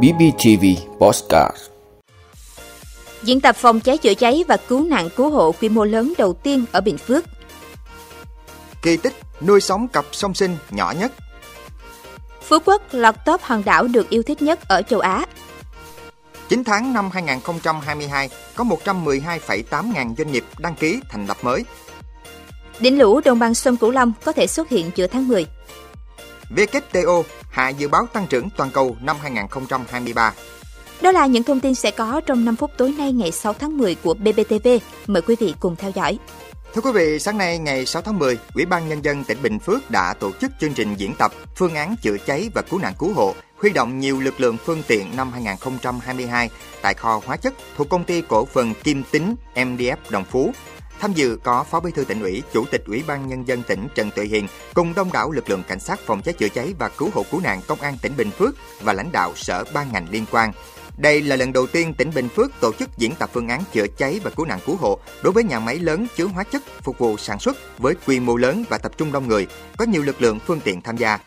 BBTV Postcard Diễn tập phòng cháy chữa cháy và cứu nạn cứu hộ quy mô lớn đầu tiên ở Bình Phước. Kỳ tích nuôi sống cặp song sinh nhỏ nhất. Phú Quốc lọt top hòn đảo được yêu thích nhất ở châu Á. 9 tháng năm 2022 có 112,8 ngàn doanh nghiệp đăng ký thành lập mới. Đỉnh lũ đồng bằng sông Cửu Long có thể xuất hiện giữa tháng 10. WTO hạ dự báo tăng trưởng toàn cầu năm 2023. Đó là những thông tin sẽ có trong 5 phút tối nay ngày 6 tháng 10 của BBTV. Mời quý vị cùng theo dõi. Thưa quý vị, sáng nay ngày 6 tháng 10, Ủy ban Nhân dân tỉnh Bình Phước đã tổ chức chương trình diễn tập phương án chữa cháy và cứu nạn cứu hộ, huy động nhiều lực lượng phương tiện năm 2022 tại kho hóa chất thuộc công ty cổ phần Kim Tính MDF Đồng Phú. Tham dự có Phó Bí thư tỉnh ủy, Chủ tịch Ủy ban Nhân dân tỉnh Trần Tuệ Hiền cùng đông đảo lực lượng cảnh sát phòng cháy chữa cháy và cứu hộ cứu nạn công an tỉnh Bình Phước và lãnh đạo sở ban ngành liên quan. Đây là lần đầu tiên tỉnh Bình Phước tổ chức diễn tập phương án chữa cháy và cứu nạn cứu hộ đối với nhà máy lớn chứa hóa chất phục vụ sản xuất với quy mô lớn và tập trung đông người, có nhiều lực lượng phương tiện tham gia.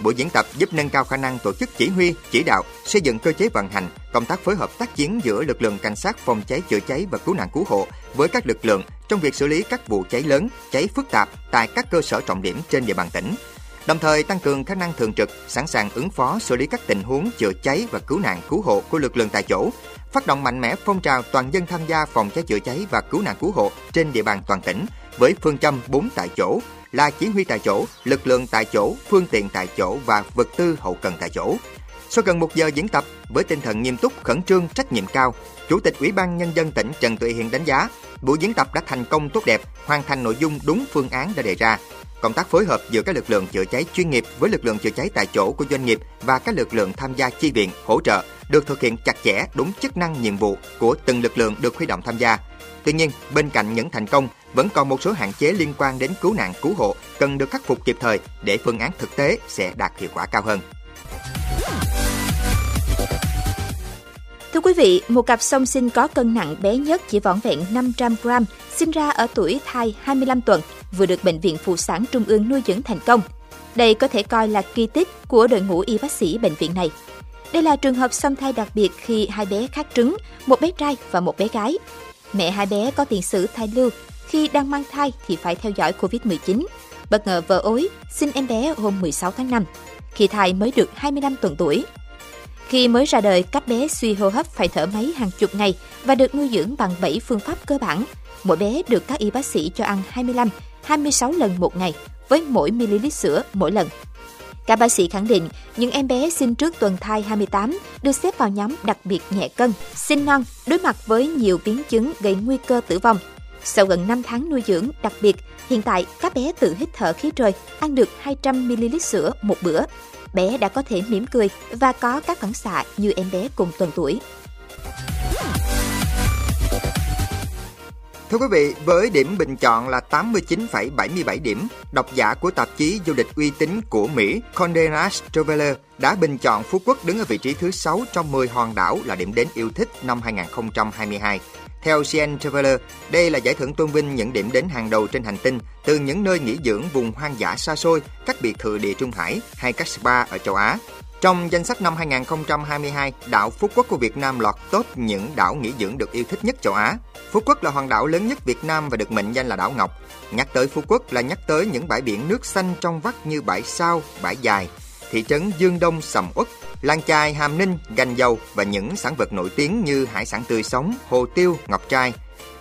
Buổi diễn tập giúp nâng cao khả năng tổ chức chỉ huy, chỉ đạo, xây dựng cơ chế vận hành, công tác phối hợp tác chiến giữa lực lượng cảnh sát phòng cháy chữa cháy và cứu nạn cứu hộ với các lực lượng trong việc xử lý các vụ cháy lớn, cháy phức tạp tại các cơ sở trọng điểm trên địa bàn tỉnh đồng thời tăng cường khả năng thường trực, sẵn sàng ứng phó xử lý các tình huống chữa cháy và cứu nạn cứu hộ của lực lượng tại chỗ, phát động mạnh mẽ phong trào toàn dân tham gia phòng cháy chữa cháy và cứu nạn cứu hộ trên địa bàn toàn tỉnh với phương châm 4 tại chỗ là chỉ huy tại chỗ, lực lượng tại chỗ, phương tiện tại chỗ và vật tư hậu cần tại chỗ. Sau gần một giờ diễn tập, với tinh thần nghiêm túc, khẩn trương, trách nhiệm cao, Chủ tịch Ủy ban Nhân dân tỉnh Trần Tuệ Hiền đánh giá, buổi diễn tập đã thành công tốt đẹp, hoàn thành nội dung đúng phương án đã đề ra, công tác phối hợp giữa các lực lượng chữa cháy chuyên nghiệp với lực lượng chữa cháy tại chỗ của doanh nghiệp và các lực lượng tham gia chi viện, hỗ trợ được thực hiện chặt chẽ đúng chức năng nhiệm vụ của từng lực lượng được huy động tham gia. Tuy nhiên, bên cạnh những thành công, vẫn còn một số hạn chế liên quan đến cứu nạn cứu hộ cần được khắc phục kịp thời để phương án thực tế sẽ đạt hiệu quả cao hơn. Thưa quý vị, một cặp song sinh có cân nặng bé nhất chỉ vỏn vẹn 500 gram, sinh ra ở tuổi thai 25 tuần, vừa được Bệnh viện Phụ sản Trung ương nuôi dưỡng thành công. Đây có thể coi là kỳ tích của đội ngũ y bác sĩ bệnh viện này. Đây là trường hợp song thai đặc biệt khi hai bé khác trứng, một bé trai và một bé gái. Mẹ hai bé có tiền sử thai lưu, khi đang mang thai thì phải theo dõi Covid-19. Bất ngờ vợ ối, sinh em bé hôm 16 tháng 5, khi thai mới được 25 tuần tuổi. Khi mới ra đời, các bé suy hô hấp phải thở máy hàng chục ngày và được nuôi dưỡng bằng 7 phương pháp cơ bản. Mỗi bé được các y bác sĩ cho ăn 25, 26 lần một ngày với mỗi ml sữa mỗi lần. Các bác sĩ khẳng định những em bé sinh trước tuần thai 28 được xếp vào nhóm đặc biệt nhẹ cân, sinh non, đối mặt với nhiều biến chứng gây nguy cơ tử vong. Sau gần 5 tháng nuôi dưỡng, đặc biệt, hiện tại các bé tự hít thở khí trời, ăn được 200ml sữa một bữa. Bé đã có thể mỉm cười và có các phản xạ như em bé cùng tuần tuổi. Thưa quý vị, với điểm bình chọn là 89,77 điểm, độc giả của tạp chí du lịch uy tín của Mỹ Condé Nast Traveler đã bình chọn Phú Quốc đứng ở vị trí thứ 6 trong 10 hòn đảo là điểm đến yêu thích năm 2022. Theo CN Traveler, đây là giải thưởng tôn vinh những điểm đến hàng đầu trên hành tinh, từ những nơi nghỉ dưỡng vùng hoang dã xa xôi, các biệt thự địa Trung Hải hay các spa ở châu Á. Trong danh sách năm 2022, đảo Phú Quốc của Việt Nam lọt top những đảo nghỉ dưỡng được yêu thích nhất châu Á. Phú Quốc là hòn đảo lớn nhất Việt Nam và được mệnh danh là đảo Ngọc. Nhắc tới Phú Quốc là nhắc tới những bãi biển nước xanh trong vắt như bãi Sao, bãi Dài, thị trấn Dương Đông Sầm Uất, Lan chai Hàm Ninh, Gành Dầu và những sản vật nổi tiếng như hải sản tươi sống, hồ tiêu, ngọc trai.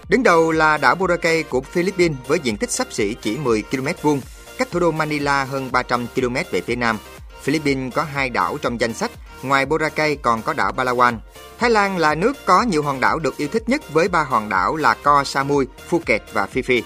Đứng đầu là đảo Boracay của Philippines với diện tích sắp xỉ chỉ 10 km vuông, cách thủ đô Manila hơn 300 km về phía nam. Philippines có hai đảo trong danh sách, ngoài Boracay còn có đảo Palawan. Thái Lan là nước có nhiều hòn đảo được yêu thích nhất với ba hòn đảo là Ko Samui, Phuket và Phi Phi.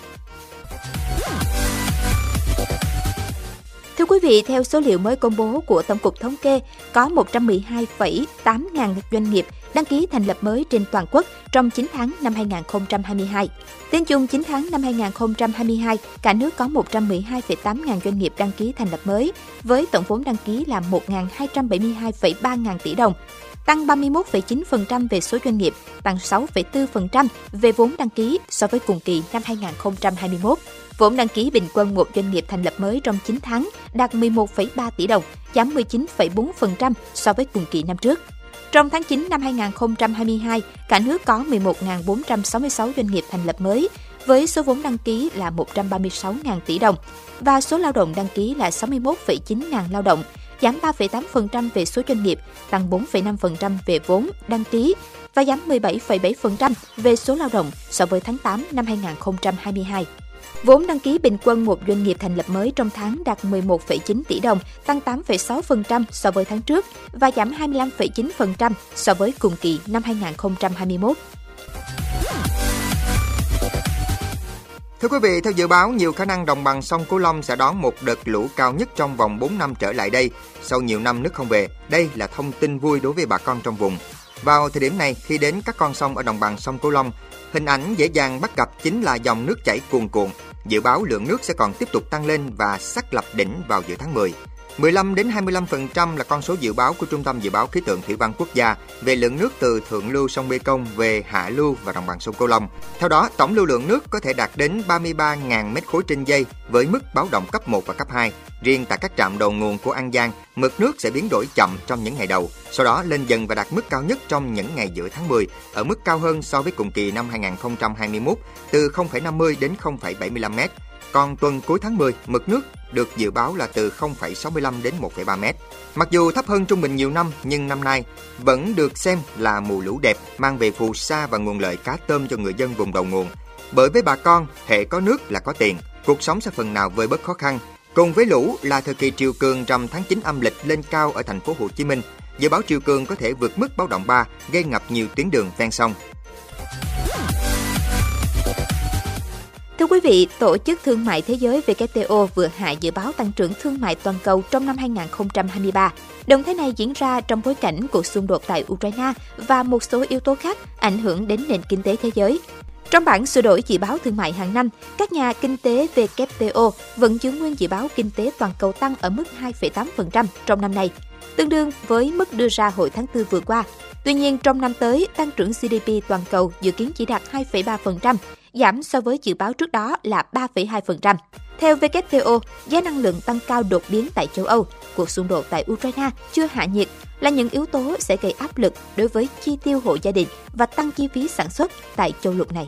Thưa quý vị, theo số liệu mới công bố của Tổng cục Thống kê, có 112,8 ngàn doanh nghiệp đăng ký thành lập mới trên toàn quốc trong 9 tháng năm 2022. Tính chung 9 tháng năm 2022, cả nước có 112,8 ngàn doanh nghiệp đăng ký thành lập mới, với tổng vốn đăng ký là 1.272,3 ngàn tỷ đồng, tăng 31,9% về số doanh nghiệp, tăng 6,4% về vốn đăng ký so với cùng kỳ năm 2021. Vốn đăng ký bình quân một doanh nghiệp thành lập mới trong 9 tháng đạt 11,3 tỷ đồng, giảm 19,4% so với cùng kỳ năm trước. Trong tháng 9 năm 2022, cả nước có 11.466 doanh nghiệp thành lập mới, với số vốn đăng ký là 136.000 tỷ đồng và số lao động đăng ký là 61,9 ngàn lao động, giảm 3,8% về số doanh nghiệp, tăng 4,5% về vốn đăng ký và giảm 17,7% về số lao động so với tháng 8 năm 2022. Vốn đăng ký bình quân một doanh nghiệp thành lập mới trong tháng đạt 11,9 tỷ đồng, tăng 8,6% so với tháng trước và giảm 25,9% so với cùng kỳ năm 2021. Thưa quý vị, theo dự báo, nhiều khả năng đồng bằng sông Cửu Long sẽ đón một đợt lũ cao nhất trong vòng 4 năm trở lại đây. Sau nhiều năm nước không về, đây là thông tin vui đối với bà con trong vùng. Vào thời điểm này, khi đến các con sông ở đồng bằng sông Cửu Long, hình ảnh dễ dàng bắt gặp chính là dòng nước chảy cuồn cuộn. Dự báo lượng nước sẽ còn tiếp tục tăng lên và xác lập đỉnh vào giữa tháng 10. 15 đến 25% là con số dự báo của Trung tâm Dự báo Khí tượng Thủy văn Quốc gia về lượng nước từ thượng lưu sông Mekong về hạ lưu và đồng bằng sông Cửu Long. Theo đó, tổng lưu lượng nước có thể đạt đến 33.000 m khối trên giây với mức báo động cấp 1 và cấp 2. Riêng tại các trạm đầu nguồn của An Giang, mực nước sẽ biến đổi chậm trong những ngày đầu, sau đó lên dần và đạt mức cao nhất trong những ngày giữa tháng 10, ở mức cao hơn so với cùng kỳ năm 2021 từ 0,50 đến 0,75m. Còn tuần cuối tháng 10, mực nước được dự báo là từ 0,65 đến 1,3 mét. Mặc dù thấp hơn trung bình nhiều năm, nhưng năm nay vẫn được xem là mùa lũ đẹp, mang về phù sa và nguồn lợi cá tôm cho người dân vùng đầu nguồn. Bởi với bà con, hệ có nước là có tiền, cuộc sống sẽ phần nào vơi bớt khó khăn. Cùng với lũ là thời kỳ triều cường trong tháng 9 âm lịch lên cao ở thành phố Hồ Chí Minh. Dự báo triều cường có thể vượt mức báo động 3, gây ngập nhiều tuyến đường ven sông. Thưa quý vị, Tổ chức Thương mại Thế giới WTO vừa hạ dự báo tăng trưởng thương mại toàn cầu trong năm 2023. Động thái này diễn ra trong bối cảnh cuộc xung đột tại Ukraine và một số yếu tố khác ảnh hưởng đến nền kinh tế thế giới. Trong bản sửa đổi dự báo thương mại hàng năm, các nhà kinh tế WTO vẫn giữ nguyên dự báo kinh tế toàn cầu tăng ở mức 2,8% trong năm nay, tương đương với mức đưa ra hồi tháng 4 vừa qua. Tuy nhiên, trong năm tới, tăng trưởng GDP toàn cầu dự kiến chỉ đạt 2,3%, giảm so với dự báo trước đó là 3,2%. Theo WTO, giá năng lượng tăng cao đột biến tại châu Âu, cuộc xung đột tại Ukraine chưa hạ nhiệt là những yếu tố sẽ gây áp lực đối với chi tiêu hộ gia đình và tăng chi phí sản xuất tại châu lục này.